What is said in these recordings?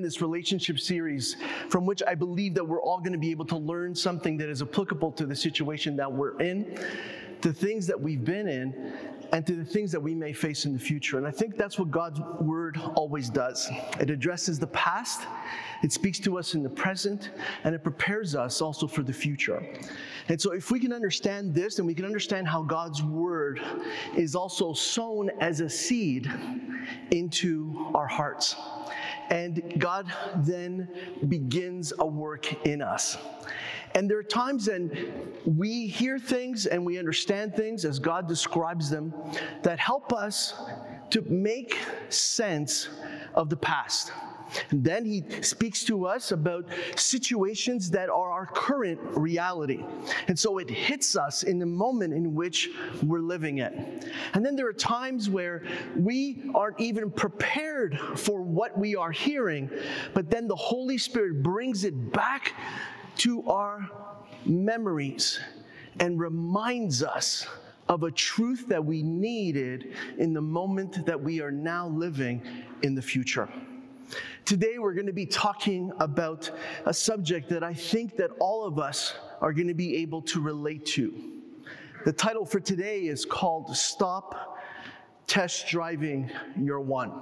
In this relationship series from which I believe that we're all going to be able to learn something that is applicable to the situation that we're in, to things that we've been in, and to the things that we may face in the future. And I think that's what God's word always does. It addresses the past, it speaks to us in the present, and it prepares us also for the future. And so, if we can understand this, and we can understand how God's word is also sown as a seed into our hearts. And God then begins a work in us. And there are times when we hear things and we understand things as God describes them that help us to make sense of the past. And then he speaks to us about situations that are our current reality. And so it hits us in the moment in which we're living it. And then there are times where we aren't even prepared for what we are hearing, but then the Holy Spirit brings it back to our memories and reminds us of a truth that we needed in the moment that we are now living in the future. Today we're going to be talking about a subject that I think that all of us are going to be able to relate to. The title for today is called Stop Test Driving Your One.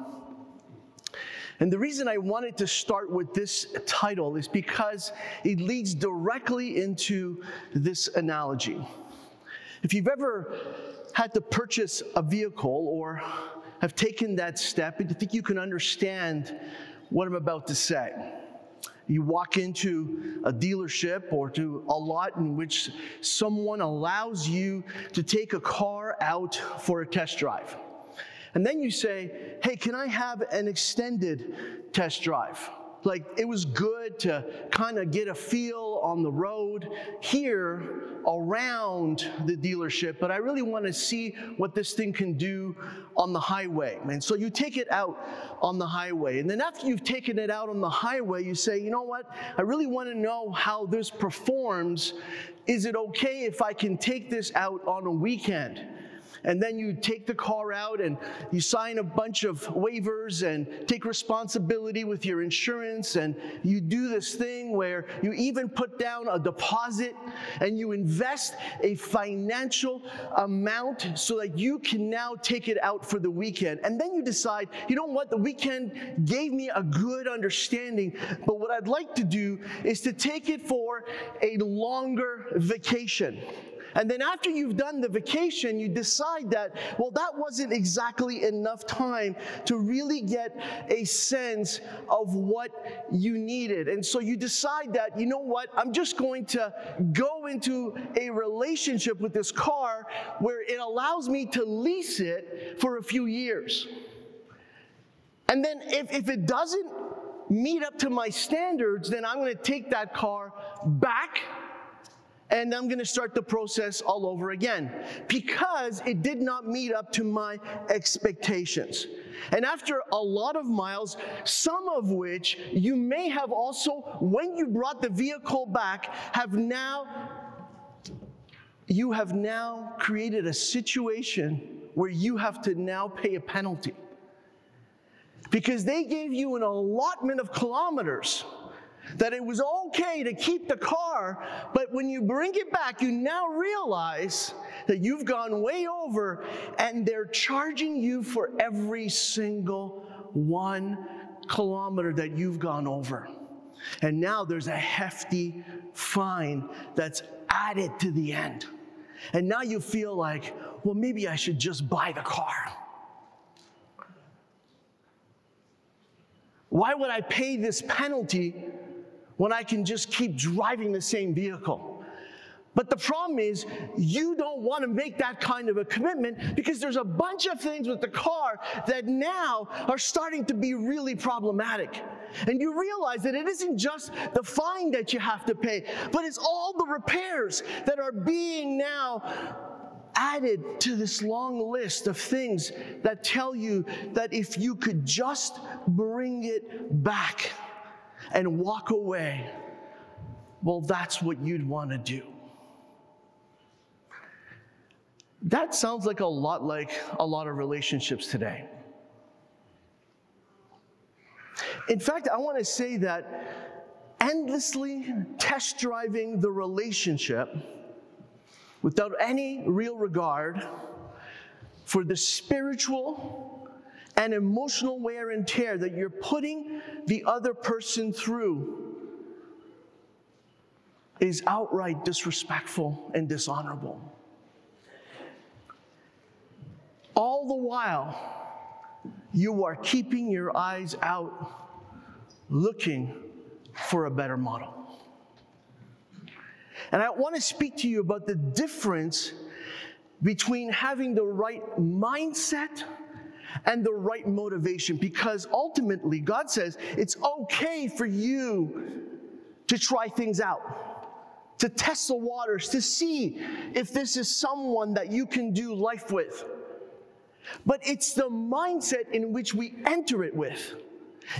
And the reason I wanted to start with this title is because it leads directly into this analogy. If you've ever had to purchase a vehicle or have taken that step and to think you can understand what I'm about to say. You walk into a dealership or to a lot in which someone allows you to take a car out for a test drive. And then you say, Hey, can I have an extended test drive? Like it was good to kind of get a feel on the road here around the dealership, but I really want to see what this thing can do on the highway. And so you take it out on the highway. And then after you've taken it out on the highway, you say, you know what? I really want to know how this performs. Is it okay if I can take this out on a weekend? And then you take the car out and you sign a bunch of waivers and take responsibility with your insurance. And you do this thing where you even put down a deposit and you invest a financial amount so that you can now take it out for the weekend. And then you decide you know what? The weekend gave me a good understanding but what I'd like to do is to take it for a longer vacation and then after you've done the vacation, you decide that, well, that wasn't exactly enough time to really get a sense of what you needed. And so you decide that, you know what, I'm just going to go into a relationship with this car where it allows me to lease it for a few years. And then if, if it doesn't meet up to my standards, then I'm going to take that car back and I'm going to start the process all over again because it did not meet up to my expectations. And after a lot of miles, some of which you may have also, when you brought the vehicle back, have now, you have now created a situation where you have to now pay a penalty. Because they gave you an allotment of kilometers that it was okay to keep the car, but when you bring it back, you now realize that you've gone way over and they're charging you for every single one kilometer that you've gone over. And now there's a hefty fine that's added to the end. And now you feel like, well, maybe I should just buy the car. Why would I pay this penalty when I can just keep driving the same vehicle. But the problem is, you don't want to make that kind of a commitment because there's a bunch of things with the car that now are starting to be really problematic. And you realize that it isn't just the fine that you have to pay, but it's all the repairs that are being now added to this long list of things that tell you that if you could just bring it back and walk away, well, that's what you'd want to do. That sounds like a lot like a lot of relationships today. In fact, I want to say that endlessly test driving the relationship without any real regard for the spiritual and emotional wear and tear that you're putting the other person through is outright disrespectful and dishonorable. All the while, you are keeping your eyes out, looking for a better model. And I want to speak to you about the difference between having the right mindset and the right motivation because ultimately God says it's okay for you to try things out, to test the waters, to see if this is someone that you can do life with. But it's the mindset in which we enter it with.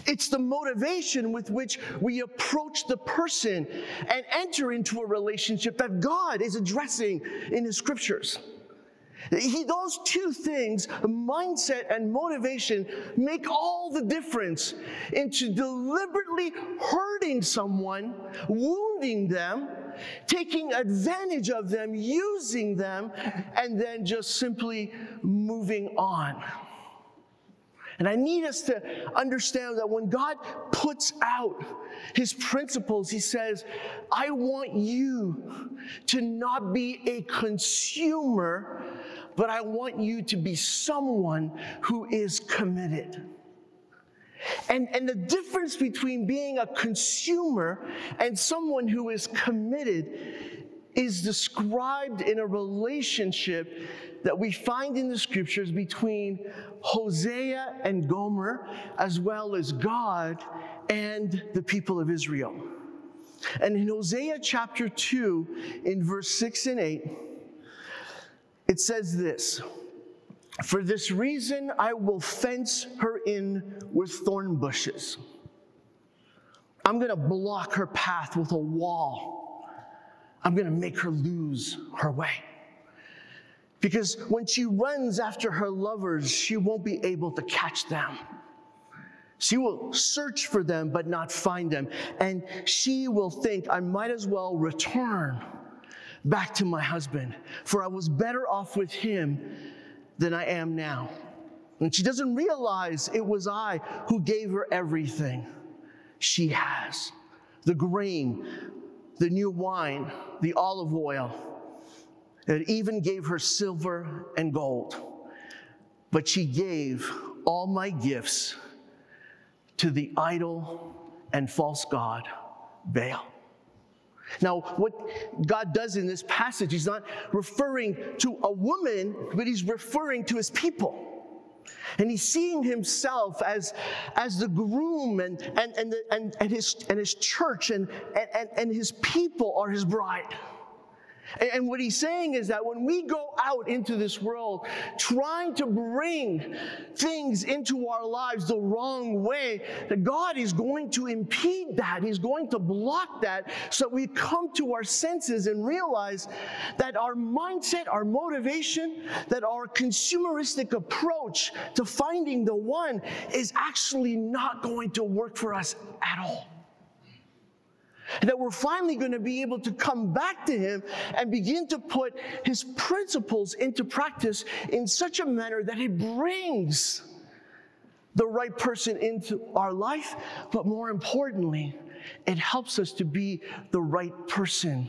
It's the motivation with which we approach the person and enter into a relationship that God is addressing in His scriptures. He, those two things, mindset and motivation, make all the difference into deliberately hurting someone, wounding them, taking advantage of them, using them, and then just simply moving on. And I need us to understand that when God puts out his principles, he says, I want you to not be a consumer, but I want you to be someone who is committed. And, and the difference between being a consumer and someone who is committed is described in a relationship that we find in the scriptures between Hosea and Gomer, as well as God and the people of Israel. And in Hosea chapter 2, in verse 6 and 8, it says this For this reason I will fence her in with thorn bushes. I'm going to block her path with a wall. I'm going to make her lose her way. Because when she runs after her lovers, she won't be able to catch them. She will search for them but not find them. And she will think, I might as well return back to my husband, for I was better off with him than I am now. And she doesn't realize it was I who gave her everything she has the grain, the new wine, the olive oil it even gave her silver and gold. But she gave all my gifts to the idol and false god, Baal. Now, what God does in this passage, He's not referring to a woman, but He's referring to His people. And he's seeing himself as, as the groom and, and, and, the, and, and, his, and his church and, and, and his people are his bride. And what he's saying is that when we go out into this world trying to bring things into our lives the wrong way, that God is going to impede that. He's going to block that so we come to our senses and realize that our mindset, our motivation, that our consumeristic approach to finding the one is actually not going to work for us at all that we're finally going to be able to come back to Him and begin to put His principles into practice in such a manner that it brings the right person into our life, but more importantly, it helps us to be the right person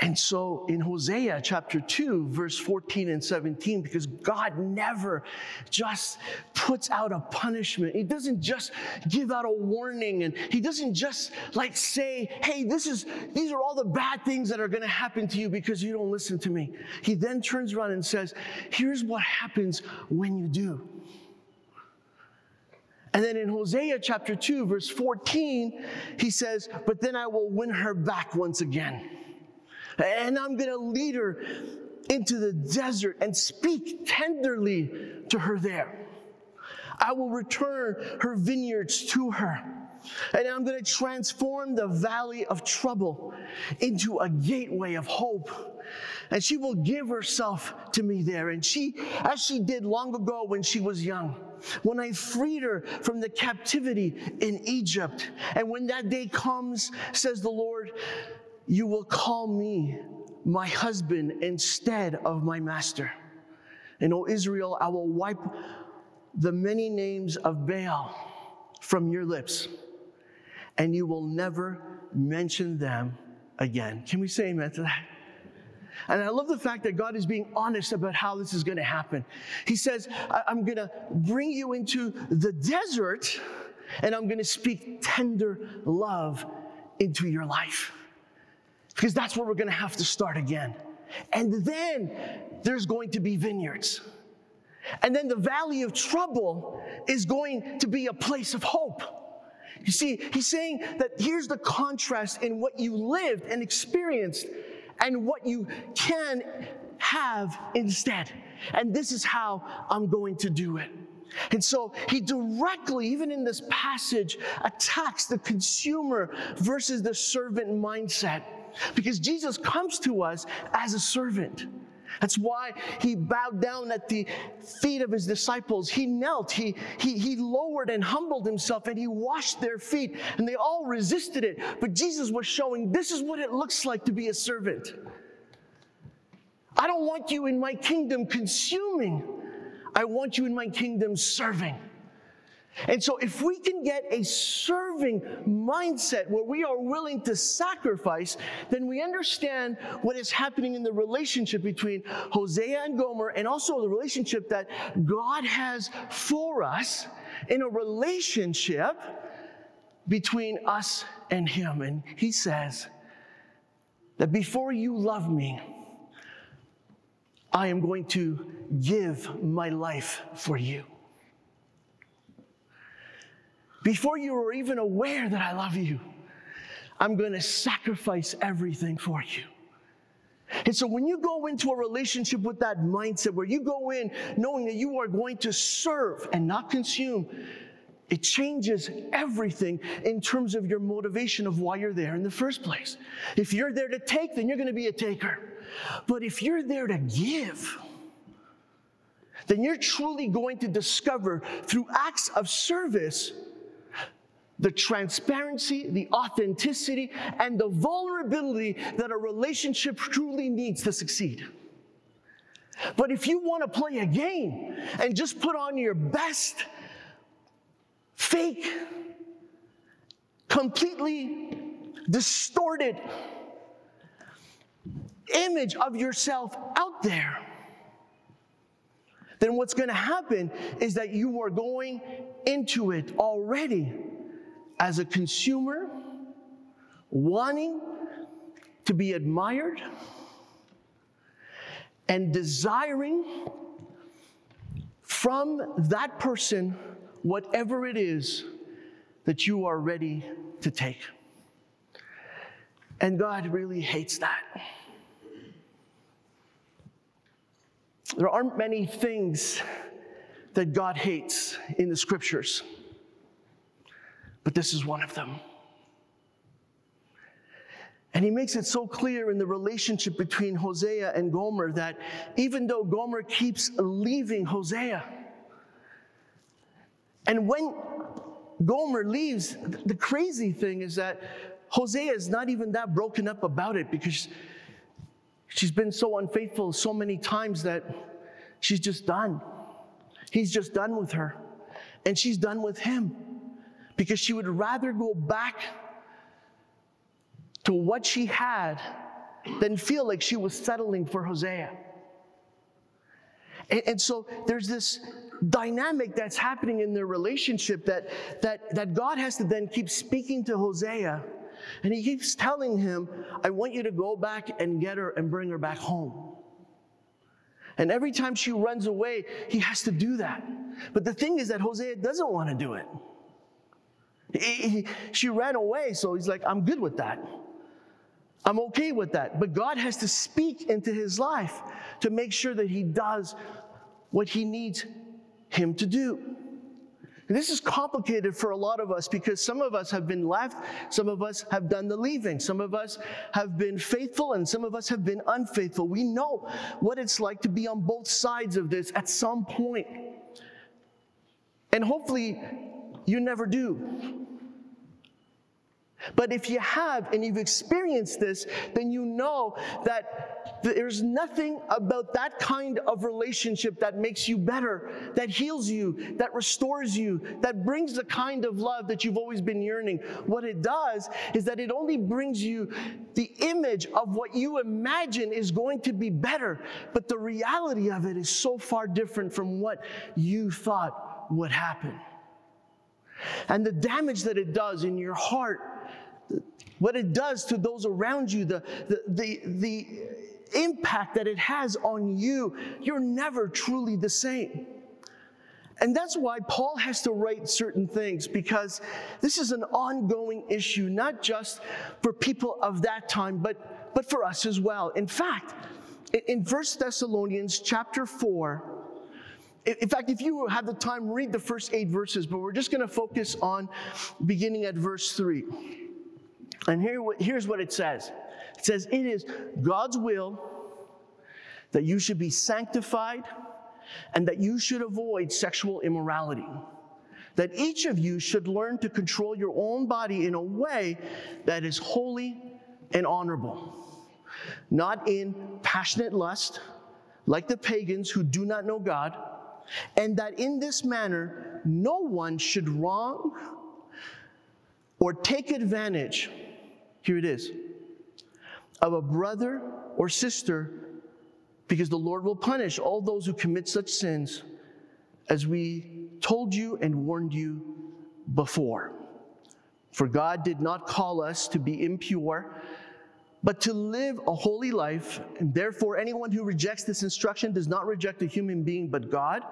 And so in Hosea chapter 2, verse 14 and 17, because God never just puts out a punishment, He doesn't just give out a warning, and He doesn't just like say, hey, this is, these are all the bad things that are gonna happen to you because you don't listen to me. He then turns around and says, here's what happens when you do. And then in Hosea chapter 2, verse 14, he says, But then I will win her back once again. And I'm going to lead her into the desert and speak tenderly to her there. I will return her vineyards to her. And I'm going to transform the valley of trouble into a gateway of hope. And she will give herself to me there. And she, as she did long ago when she was young, when I freed her from the captivity in Egypt. And when that day comes, says the Lord, you will call me my husband instead of my master. And, O Israel, I will wipe the many names of Baal from your lips, and you will never mention them again. Can we say amen to that? And I love the fact that God is being honest about how this is going to happen. He says, I'm going to bring you into the desert, and I'm going to speak tender love into your life because that's where we're going to have to start again. And then there's going to be vineyards. And then the valley of trouble is going to be a place of hope. You see, he's saying that here's the contrast in what you lived and experienced and what you can have instead. And this is how I'm going to do it. And so he directly, even in this passage, attacks the consumer versus the servant mindset. Because Jesus comes to us as a servant. That's why he bowed down at the feet of his disciples. He knelt, he, he, he lowered and humbled himself, and he washed their feet, and they all resisted it. But Jesus was showing this is what it looks like to be a servant. I don't want you in my kingdom consuming, I want you in my kingdom serving. And so, if we can get a serving mindset where we are willing to sacrifice, then we understand what is happening in the relationship between Hosea and Gomer, and also the relationship that God has for us in a relationship between us and Him. And He says that before you love me, I am going to give my life for you before you are even aware that I love you, I'm going to sacrifice everything for you. And so when you go into a relationship with that mindset where you go in knowing that you are going to serve and not consume, it changes everything in terms of your motivation of why you're there in the first place. If you're there to take, then you're going to be a taker. But if you're there to give, then you're truly going to discover through acts of service the transparency, the authenticity, and the vulnerability that a relationship truly needs to succeed. But if you want to play a game and just put on your best, fake, completely distorted image of yourself out there, then what's going to happen is that you are going into it already as a consumer, wanting to be admired and desiring from that person whatever it is that you are ready to take. And God really hates that. There aren't many things that God hates in the scriptures but this is one of them. And he makes it so clear in the relationship between Hosea and Gomer that even though Gomer keeps leaving Hosea, and when Gomer leaves, the crazy thing is that Hosea is not even that broken up about it because she's been so unfaithful so many times that she's just done. He's just done with her, and she's done with him because she would rather go back to what she had than feel like she was settling for Hosea. And, and, so there's this dynamic that's happening in their relationship that, that, that God has to then keep speaking to Hosea. And he keeps telling him, I want you to go back and get her and bring her back home. And every time she runs away, he has to do that. But the thing is that Hosea doesn't want to do it. He, he, she ran away, so he's like, I'm good with that. I'm okay with that. But God has to speak into his life to make sure that he does what he needs him to do. And this is complicated for a lot of us because some of us have been left, some of us have done the leaving, some of us have been faithful, and some of us have been unfaithful. We know what it's like to be on both sides of this at some point. And hopefully, you never do. But if you have and you've experienced this, then you know that there's nothing about that kind of relationship that makes you better, that heals you, that restores you, that brings the kind of love that you've always been yearning. What it does is that it only brings you the image of what you imagine is going to be better, but the reality of it is so far different from what you thought would happen. And the damage that it does in your heart what it does to those around you, the, the, the, the impact that it has on you, you're never truly the same. And that's why Paul has to write certain things because this is an ongoing issue, not just for people of that time, but, but for us as well. In fact, in 1 Thessalonians chapter 4, in fact, if you have the time, read the first eight verses, but we're just going to focus on beginning at verse 3. And here, here's what it says. It says, It is God's will that you should be sanctified and that you should avoid sexual immorality. That each of you should learn to control your own body in a way that is holy and honorable, not in passionate lust, like the pagans who do not know God, and that in this manner no one should wrong or take advantage here it is of a brother or sister, because the Lord will punish all those who commit such sins as we told you and warned you before. For God did not call us to be impure, but to live a holy life. And therefore, anyone who rejects this instruction does not reject a human being, but God,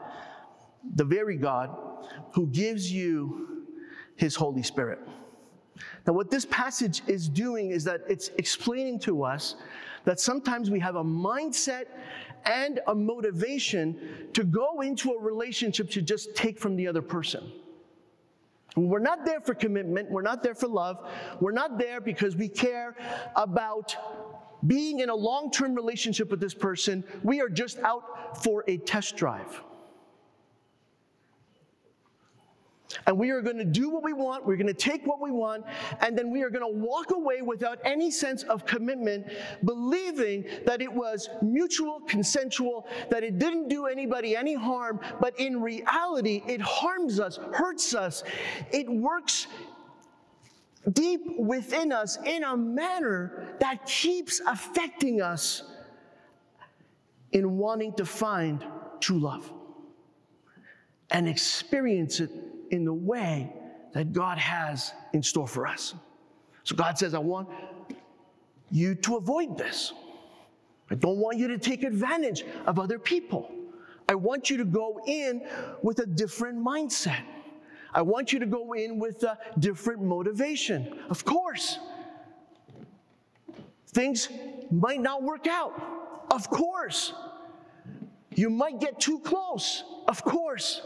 the very God, who gives you his Holy Spirit. Now, what this passage is doing is that it's explaining to us that sometimes we have a mindset and a motivation to go into a relationship to just take from the other person. We're not there for commitment, we're not there for love, we're not there because we care about being in a long term relationship with this person. We are just out for a test drive. And we are going to do what we want, we're going to take what we want, and then we are going to walk away without any sense of commitment, believing that it was mutual, consensual, that it didn't do anybody any harm, but in reality, it harms us, hurts us, it works deep within us in a manner that keeps affecting us in wanting to find true love and experience it in the way that God has in store for us. So God says, I want you to avoid this. I don't want you to take advantage of other people. I want you to go in with a different mindset. I want you to go in with a different motivation. Of course, things might not work out. Of course, you might get too close. Of course,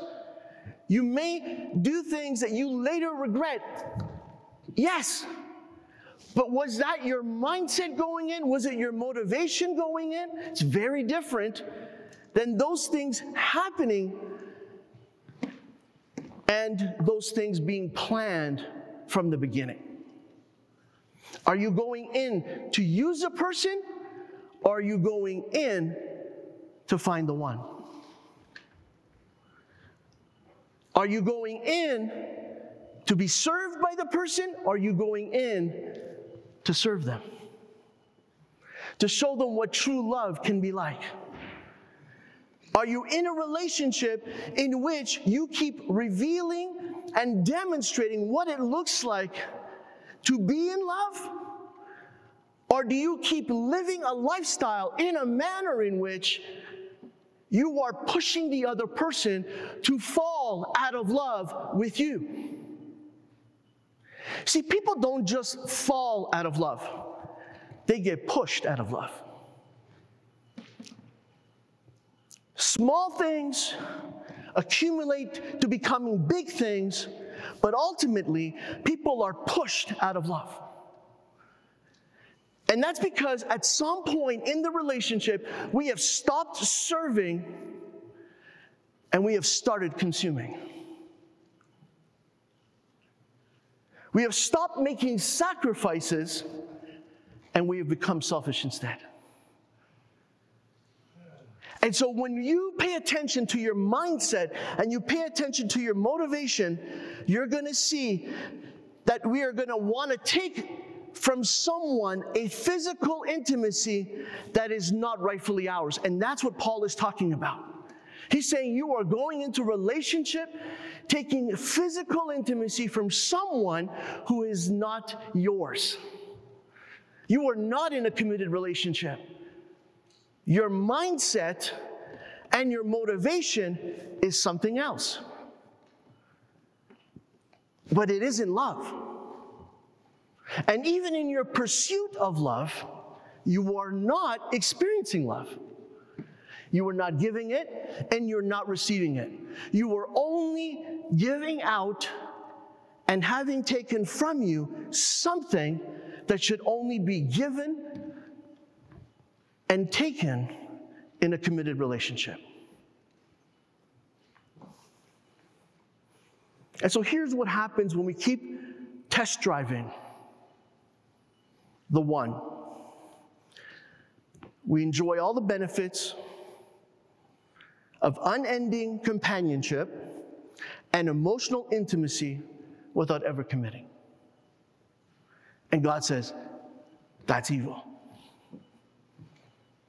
you may do things that you later regret. Yes. But was that your mindset going in? Was it your motivation going in? It's very different than those things happening and those things being planned from the beginning. Are you going in to use a person or are you going in to find the one? Are you going in to be served by the person? Or are you going in to serve them? to show them what true love can be like? Are you in a relationship in which you keep revealing and demonstrating what it looks like to be in love? Or do you keep living a lifestyle in a manner in which you are pushing the other person to fall out of love with you? See, people don't just fall out of love, they get pushed out of love. Small things accumulate to becoming big things, but ultimately, people are pushed out of love. And that's because at some point in the relationship, we have stopped serving and we have started consuming. We have stopped making sacrifices and we have become selfish instead. And so when you pay attention to your mindset and you pay attention to your motivation, you're going to see that we are going to want to take from someone a physical intimacy that is not rightfully ours. And that's what Paul is talking about. He's saying you are going into relationship, taking physical intimacy from someone who is not yours. You are not in a committed relationship your mindset and your motivation is something else. But it is in love. And even in your pursuit of love, you are not experiencing love. You are not giving it and you're not receiving it. You are only giving out and having taken from you something that should only be given and taken in a committed relationship. And so here's what happens when we keep test driving the one. We enjoy all the benefits of unending companionship and emotional intimacy without ever committing. And God says, that's evil.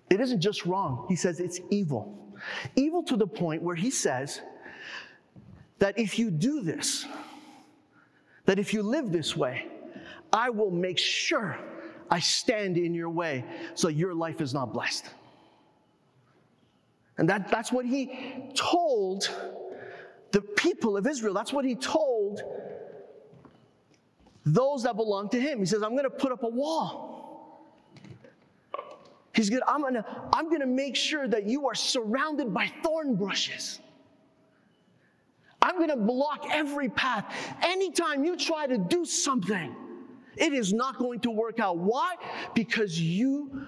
It isn't just wrong, he says it's evil. Evil to the point where he says that if you do this, that if you live this way, I will make sure I stand in your way so your life is not blessed. And that, that's what he told the people of Israel. That's what he told those that belong to him. He says, I'm going to put up a wall. He's good. I'm gonna, I'm gonna make sure that you are surrounded by thorn bushes. I'm gonna block every path. Anytime you try to do something, it is not going to work out. Why? Because you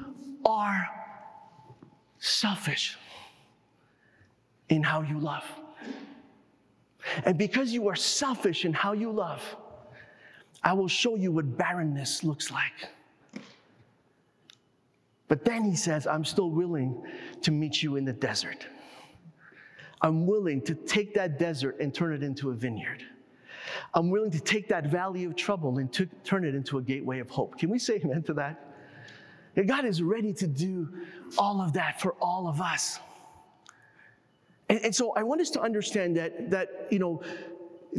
are selfish in how you love. And because you are selfish in how you love, I will show you what barrenness looks like. But then he says, I'm still willing to meet you in the desert. I'm willing to take that desert and turn it into a vineyard. I'm willing to take that valley of trouble and to turn it into a gateway of hope. Can we say amen to that? that God is ready to do all of that for all of us. And, and so I want us to understand that, that, you know,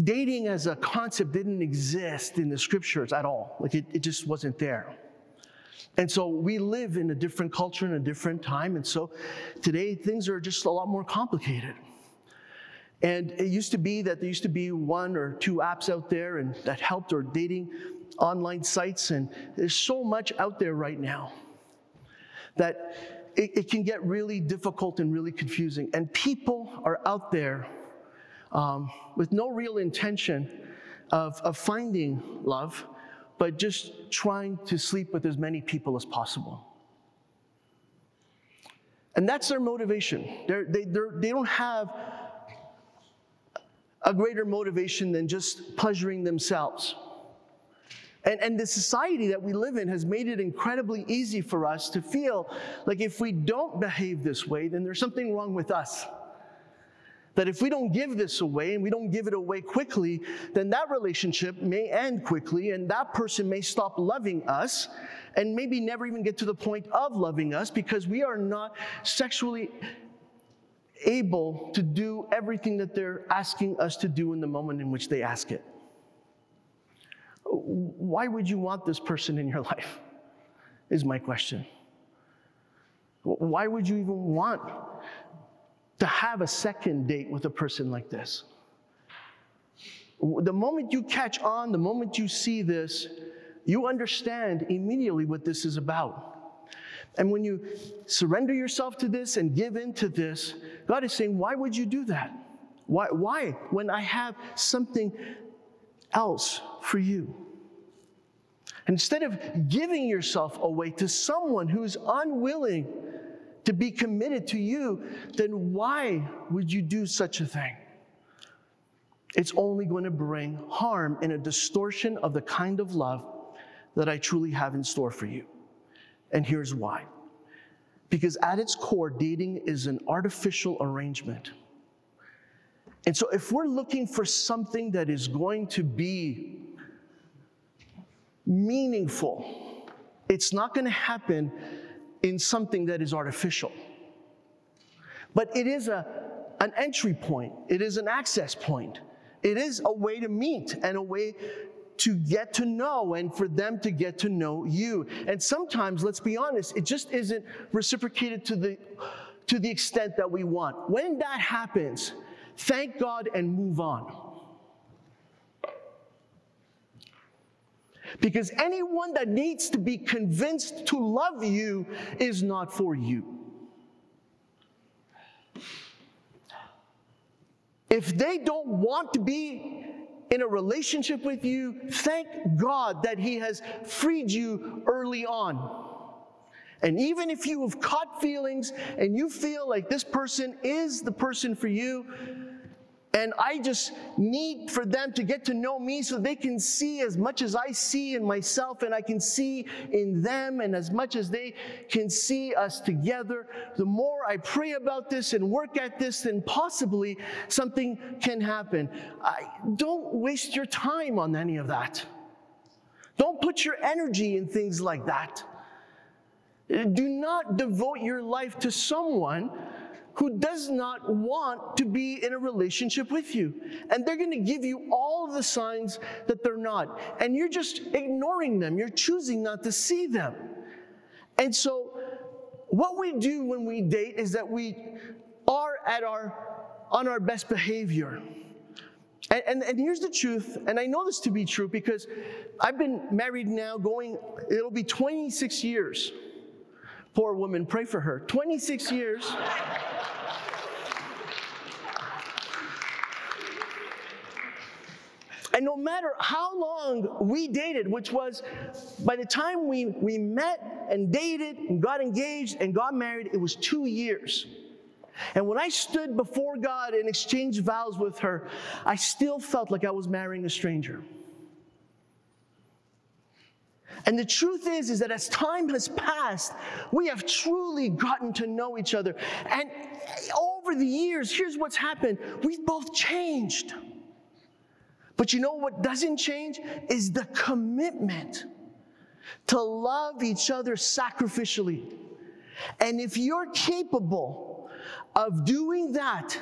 dating as a concept didn't exist in the scriptures at all. Like it, it just wasn't there. And so we live in a different culture and a different time. And so today things are just a lot more complicated. And it used to be that there used to be one or two apps out there and that helped or dating online sites. And there's so much out there right now that it, it can get really difficult and really confusing. And people are out there um, with no real intention of, of finding love but just trying to sleep with as many people as possible. And that's their motivation. They're, they, they're, they don't have a greater motivation than just pleasuring themselves. And, and the society that we live in has made it incredibly easy for us to feel like if we don't behave this way, then there's something wrong with us. That if we don't give this away and we don't give it away quickly, then that relationship may end quickly and that person may stop loving us and maybe never even get to the point of loving us because we are not sexually able to do everything that they're asking us to do in the moment in which they ask it. Why would you want this person in your life? Is my question. Why would you even want to have a second date with a person like this? The moment you catch on, the moment you see this, you understand immediately what this is about. And when you surrender yourself to this and give in to this, God is saying, Why would you do that? Why, why? When I have something else for you. Instead of giving yourself away to someone who's unwilling to be committed to you, then why would you do such a thing? It's only going to bring harm and a distortion of the kind of love that I truly have in store for you. And here's why. Because at its core, dating is an artificial arrangement. And so, if we're looking for something that is going to be meaningful, it's not going to happen in something that is artificial. But it is a, an entry point, it is an access point, it is a way to meet and a way to get to know and for them to get to know you. And sometimes, let's be honest, it just isn't reciprocated to the, to the extent that we want. When that happens, thank God and move on. Because anyone that needs to be convinced to love you is not for you. If they don't want to be in a relationship with you, thank God that He has freed you early on. And even if you have caught feelings and you feel like this person is the person for you, and I just need for them to get to know me so they can see as much as I see in myself and I can see in them and as much as they can see us together. The more I pray about this and work at this, then possibly something can happen. I, don't waste your time on any of that. Don't put your energy in things like that. Do not devote your life to someone who does not want to be in a relationship with you. And they're going to give you all the signs that they're not. And you're just ignoring them. You're choosing not to see them. And so, what we do when we date is that we are at our on our best behavior. And, and, and, here's the truth, and I know this to be true because I've been married now going, it'll be 26 years. Poor woman, pray for her. 26 years. And no matter how long we dated, which was by the time we, we met and dated and got engaged and got married, it was two years. And when I stood before God and exchanged vows with her, I still felt like I was marrying a stranger. And the truth is, is that as time has passed, we have truly gotten to know each other. And over the years, here's what's happened. We've both changed. But you know what doesn't change is the commitment to love each other sacrificially. And if you're capable of doing that,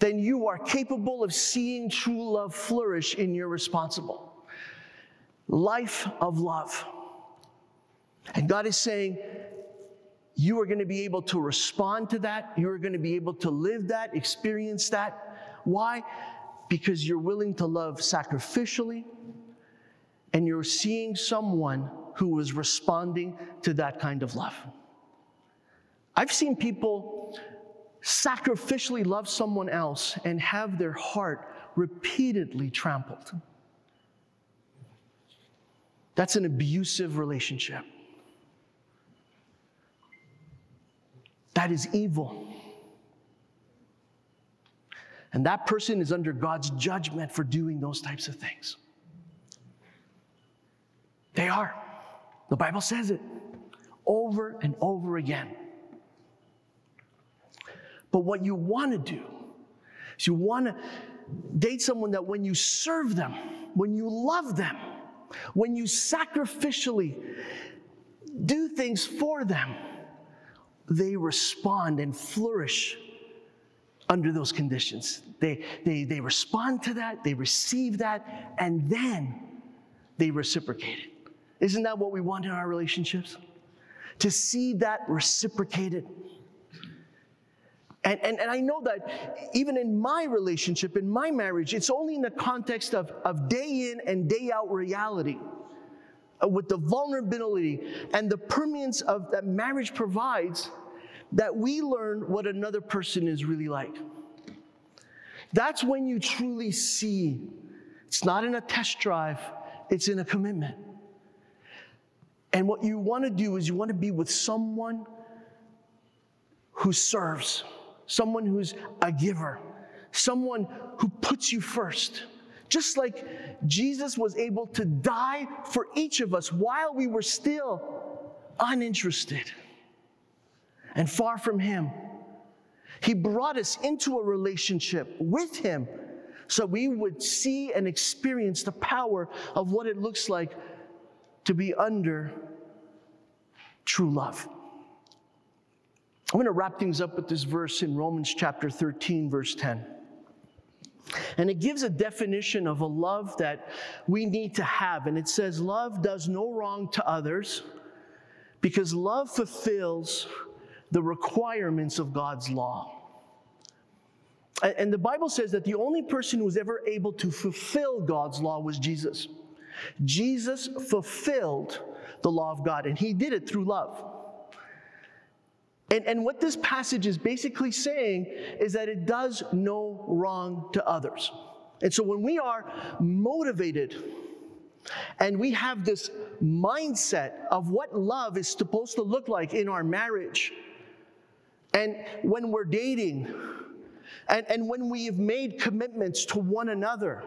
then you are capable of seeing true love flourish in your responsible life of love. And God is saying, you are going to be able to respond to that. You are going to be able to live that, experience that. Why? because you're willing to love sacrificially and you're seeing someone who is responding to that kind of love. I've seen people sacrificially love someone else and have their heart repeatedly trampled. That's an abusive relationship. That is evil. And that person is under God's judgment for doing those types of things. They are. The Bible says it over and over again. But what you want to do is you want to date someone that when you serve them, when you love them, when you sacrificially do things for them, they respond and flourish under those conditions. They, they, they respond to that, they receive that, and then they reciprocate it. Isn't that what we want in our relationships? To see that reciprocated. And, and, and I know that even in my relationship, in my marriage, it's only in the context of, of day in and day out reality uh, with the vulnerability and the permanence of that marriage provides that we learn what another person is really like. That's when you truly see. It's not in a test drive, it's in a commitment. And what you want to do is you want to be with someone who serves, someone who's a giver, someone who puts you first. Just like Jesus was able to die for each of us while we were still uninterested and far from Him. He brought us into a relationship with Him so we would see and experience the power of what it looks like to be under true love. I'm going to wrap things up with this verse in Romans chapter 13, verse 10. And it gives a definition of a love that we need to have. And it says, Love does no wrong to others because love fulfills the requirements of God's law. And the Bible says that the only person who was ever able to fulfill God's law was Jesus. Jesus fulfilled the law of God, and he did it through love. And, and what this passage is basically saying is that it does no wrong to others. And so when we are motivated and we have this mindset of what love is supposed to look like in our marriage, and when we're dating, and, and when we have made commitments to one another,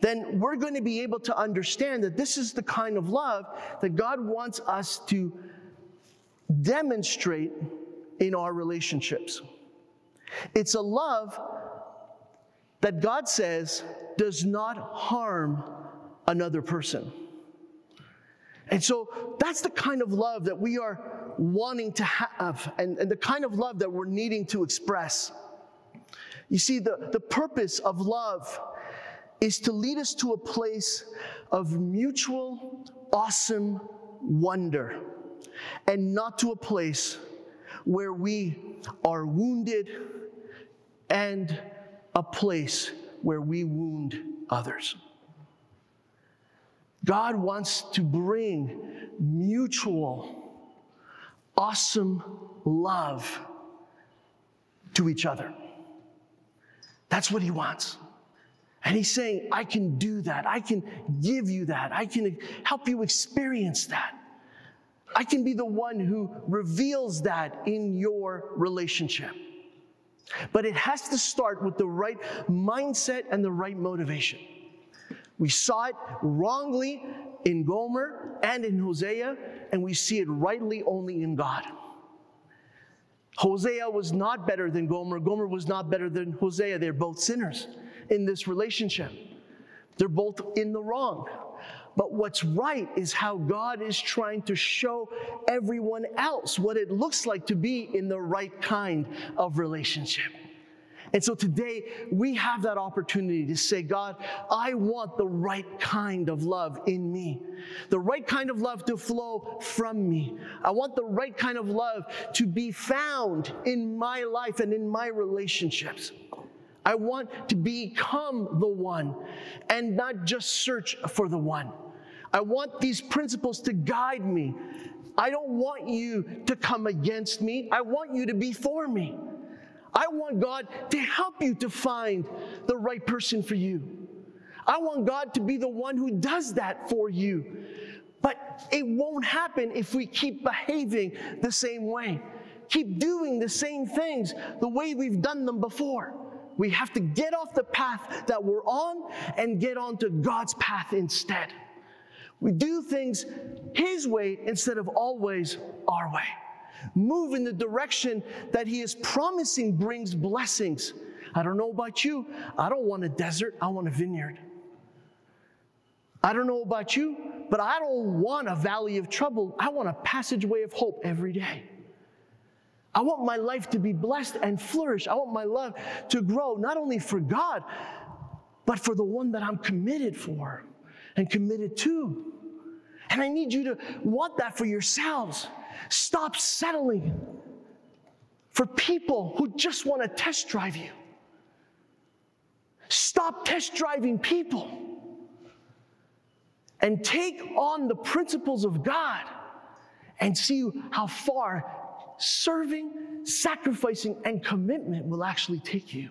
then we're going to be able to understand that this is the kind of love that God wants us to demonstrate in our relationships. It's a love that God says does not harm another person. And so that's the kind of love that we are wanting to have and, and the kind of love that we're needing to express. You see, the, the purpose of love is to lead us to a place of mutual, awesome wonder, and not to a place where we are wounded and a place where we wound others. God wants to bring mutual, awesome love to each other. That's what He wants. And he's saying, I can do that. I can give you that. I can help you experience that. I can be the one who reveals that in your relationship. But it has to start with the right mindset and the right motivation. We saw it wrongly in Gomer and in Hosea, and we see it rightly only in God. Hosea was not better than Gomer. Gomer was not better than Hosea. They're both sinners in this relationship. They're both in the wrong. But what's right is how God is trying to show everyone else what it looks like to be in the right kind of relationship. And so today we have that opportunity to say, God, I want the right kind of love in me, the right kind of love to flow from me. I want the right kind of love to be found in my life and in my relationships. I want to become the one and not just search for the one. I want these principles to guide me. I don't want you to come against me. I want you to be for me. I want God to help you to find the right person for you. I want God to be the one who does that for you. But it won't happen if we keep behaving the same way, keep doing the same things the way we've done them before. We have to get off the path that we're on and get onto God's path instead. We do things His way instead of always our way. Move in the direction that He is promising brings blessings. I don't know about you. I don't want a desert, I want a vineyard. I don't know about you, but I don't want a valley of trouble. I want a passageway of hope every day. I want my life to be blessed and flourish. I want my love to grow, not only for God, but for the one that I'm committed for and committed to. And I need you to want that for yourselves. Stop settling for people who just want to test drive you. Stop test driving people and take on the principles of God and see how far serving, sacrificing, and commitment will actually take you.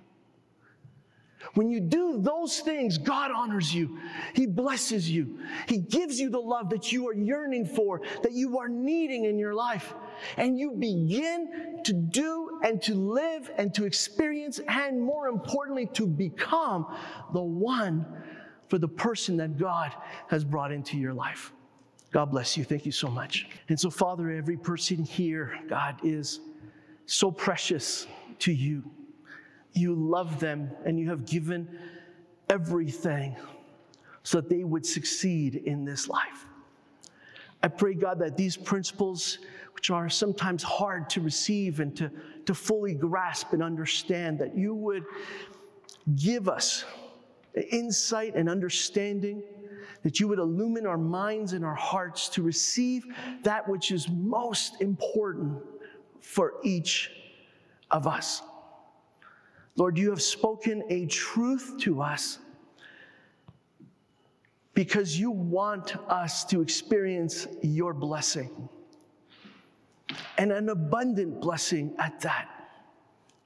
When you do those things, God honors you. He blesses you. He gives you the love that you are yearning for, that you are needing in your life. And you begin to do and to live and to experience, and more importantly, to become the one for the person that God has brought into your life. God bless you. Thank you so much. And so, Father, every person here, God, is so precious to you. You love them and you have given everything so that they would succeed in this life. I pray, God, that these principles, which are sometimes hard to receive and to, to fully grasp and understand, that you would give us insight and understanding, that you would illumine our minds and our hearts to receive that which is most important for each of us. Lord, you have spoken a truth to us because you want us to experience your blessing and an abundant blessing at that.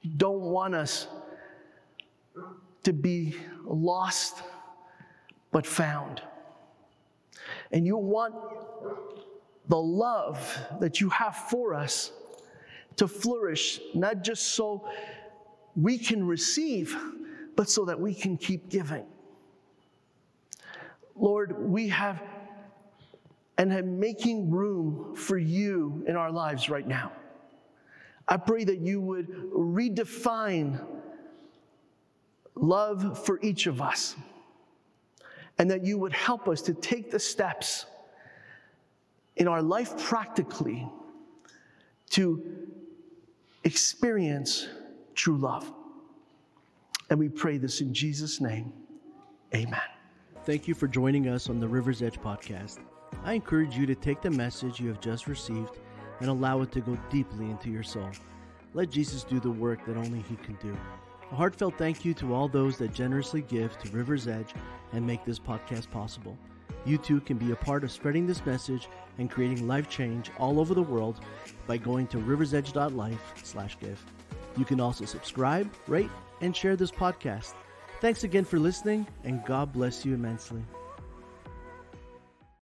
You don't want us to be lost but found. And you want the love that you have for us to flourish, not just so we can receive, but so that we can keep giving. Lord, we have and am making room for you in our lives right now. I pray that you would redefine love for each of us, and that you would help us to take the steps in our life practically to experience true love. And we pray this in Jesus' name. Amen. Thank you for joining us on the River's Edge podcast. I encourage you to take the message you have just received and allow it to go deeply into your soul. Let Jesus do the work that only He can do. A heartfelt thank you to all those that generously give to River's Edge and make this podcast possible. You too can be a part of spreading this message and creating life change all over the world by going to riversedge.life/give. You can also subscribe, rate, and share this podcast. Thanks again for listening, and God bless you immensely.